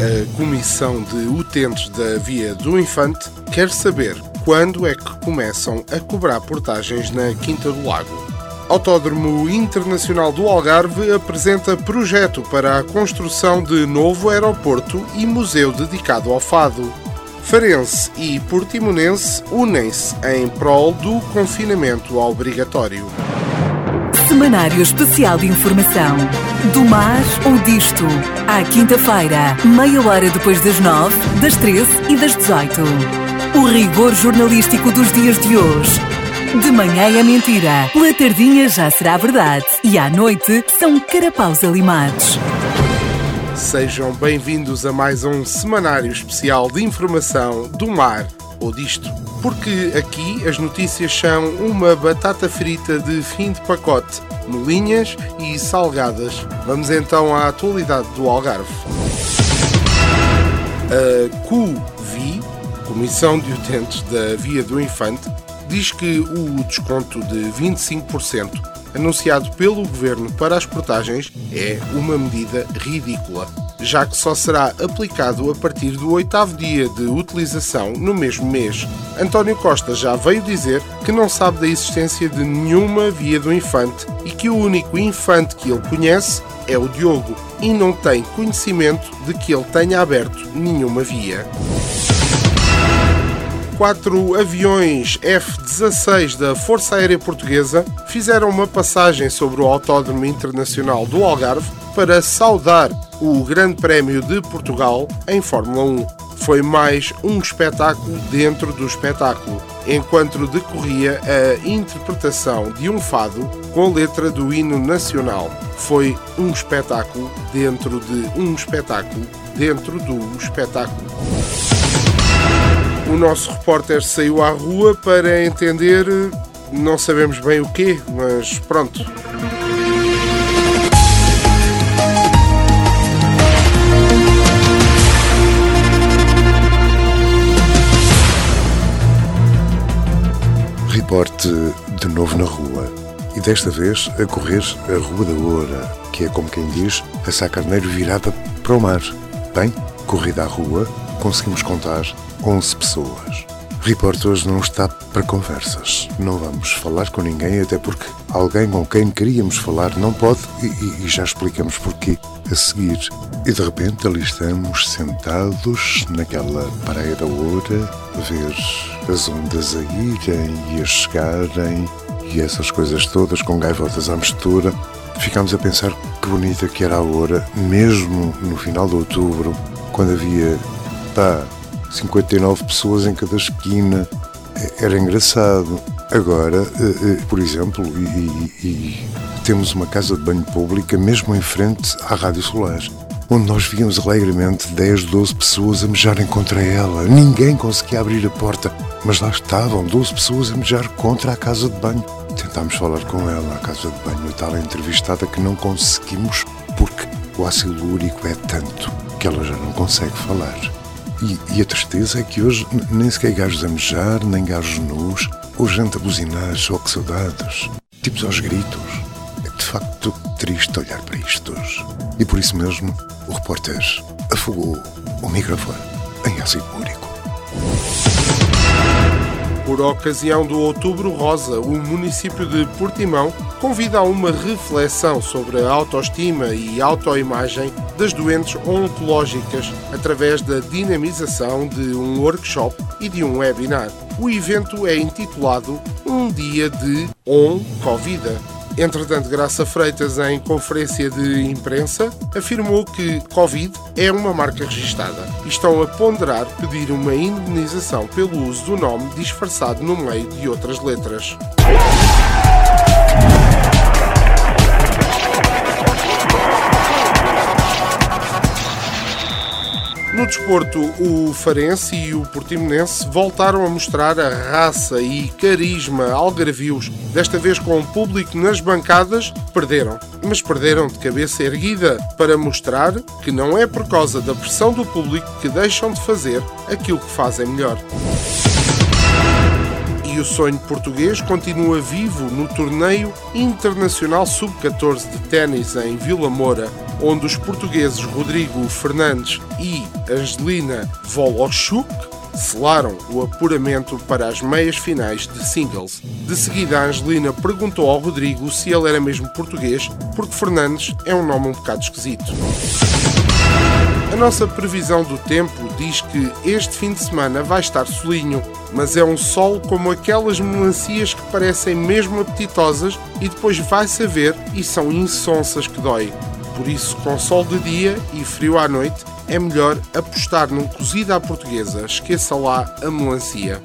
A Comissão de Utentes da Via do Infante quer saber quando é que começam a cobrar portagens na Quinta do Lago. Autódromo Internacional do Algarve apresenta projeto para a construção de novo aeroporto e museu dedicado ao fado. Farense e Portimonense unem-se em prol do confinamento obrigatório. Semanário Especial de Informação. Do mar ou disto. À quinta-feira, meia hora depois das nove, das treze e das dezoito. O rigor jornalístico dos dias de hoje. De manhã é mentira, pela tardinha já será verdade e à noite são carapaus alimados. Sejam bem-vindos a mais um semanário especial de informação do mar ou disto. Porque aqui as notícias são uma batata frita de fim de pacote, molinhas e salgadas. Vamos então à atualidade do Algarve. A CUVI, Comissão de Utentes da Via do Infante, diz que o desconto de 25% anunciado pelo governo para as portagens é uma medida ridícula, já que só será aplicado a partir do oitavo dia de utilização no mesmo mês. António Costa já veio dizer que não sabe da existência de nenhuma via do infante e que o único infante que ele conhece é o Diogo e não tem conhecimento de que ele tenha aberto nenhuma via quatro aviões F-16 da Força Aérea Portuguesa fizeram uma passagem sobre o Autódromo Internacional do Algarve para saudar o Grande Prémio de Portugal em Fórmula 1. Foi mais um espetáculo dentro do espetáculo, enquanto decorria a interpretação de um fado com letra do hino nacional. Foi um espetáculo dentro de um espetáculo dentro do espetáculo. O nosso repórter saiu à rua para entender, não sabemos bem o quê, mas pronto. Reporte de novo na rua. E desta vez a correr a Rua da Oura, que é como quem diz, a Sá Carneiro virada para o mar. Bem, corrida à rua, conseguimos contar 11 pessoas. Report hoje não está para conversas. Não vamos falar com ninguém, até porque alguém com quem queríamos falar não pode e, e- já explicamos porquê a seguir. E de repente ali estamos sentados naquela praia da Oura, a ver as ondas a irem e a chegarem e essas coisas todas com gaivotas à mistura. Ficámos a pensar que bonita que era a Oura, mesmo no final de outubro, quando havia, pá, 59 pessoas em cada esquina. É- Era engraçado. Agora, eh, eh, por exemplo, e, e- temos uma casa de banho pública mesmo em frente à Rádio Solar, onde nós víamos alegremente 10, 12 pessoas a mejarem contra ela. Ninguém conseguia abrir a porta, mas lá estavam 12 pessoas a mejar contra a casa de banho. Tentámos falar com ela, a casa de banho, a tal entrevistada que não conseguimos porque o ácido úrico é tanto que ela já não consegue falar. E, e a tristeza é que hoje nem sequer gajos a mejar, nem gajos nus, ou gente a buzinar, só que saudades. Tipos aos gritos. É de facto triste olhar para isto. E por isso mesmo, o repórter afogou o microfone em ácido úrico. Por ocasião do Outubro Rosa, o município de Portimão convida a uma reflexão sobre a autoestima e autoimagem das doentes oncológicas através da dinamização de um workshop e de um webinar. O evento é intitulado Um Dia de On Covida Entretanto, Graça Freitas, em conferência de imprensa, afirmou que Covid é uma marca registada e estão a ponderar pedir uma indenização pelo uso do nome disfarçado no meio de outras letras. No desporto, o Farense e o Portimonense voltaram a mostrar a raça e carisma algarvios, desta vez com o público nas bancadas, perderam. Mas perderam de cabeça erguida para mostrar que não é por causa da pressão do público que deixam de fazer aquilo que fazem melhor o sonho português continua vivo no torneio internacional sub-14 de ténis em Vila Moura, onde os portugueses Rodrigo Fernandes e Angelina Volochuk selaram o apuramento para as meias finais de singles. De seguida, a Angelina perguntou ao Rodrigo se ele era mesmo português, porque Fernandes é um nome um bocado esquisito. A nossa previsão do tempo diz que este fim de semana vai estar solinho, mas é um sol como aquelas melancias que parecem mesmo apetitosas e depois vai-se a ver e são insonsas que dói. Por isso, com sol de dia e frio à noite, é melhor apostar num cozido à portuguesa. Esqueça lá a melancia.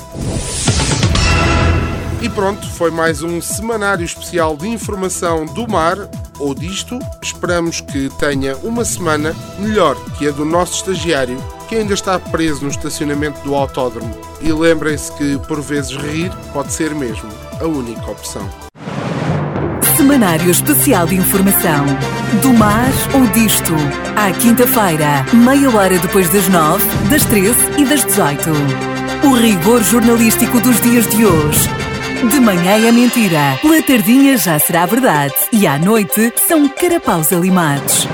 E pronto, foi mais um semanário especial de informação do mar ou disto. Esperamos que tenha uma semana melhor que a do nosso estagiário, que ainda está preso no estacionamento do autódromo. E lembrem-se que, por vezes, rir pode ser mesmo a única opção. Semanário Especial de Informação. Do mar ou disto. À quinta-feira, meia hora depois das nove, das treze e das dezoito. O rigor jornalístico dos dias de hoje. De manhã é mentira, pela tardinha já será verdade e à noite são carapaus alimados.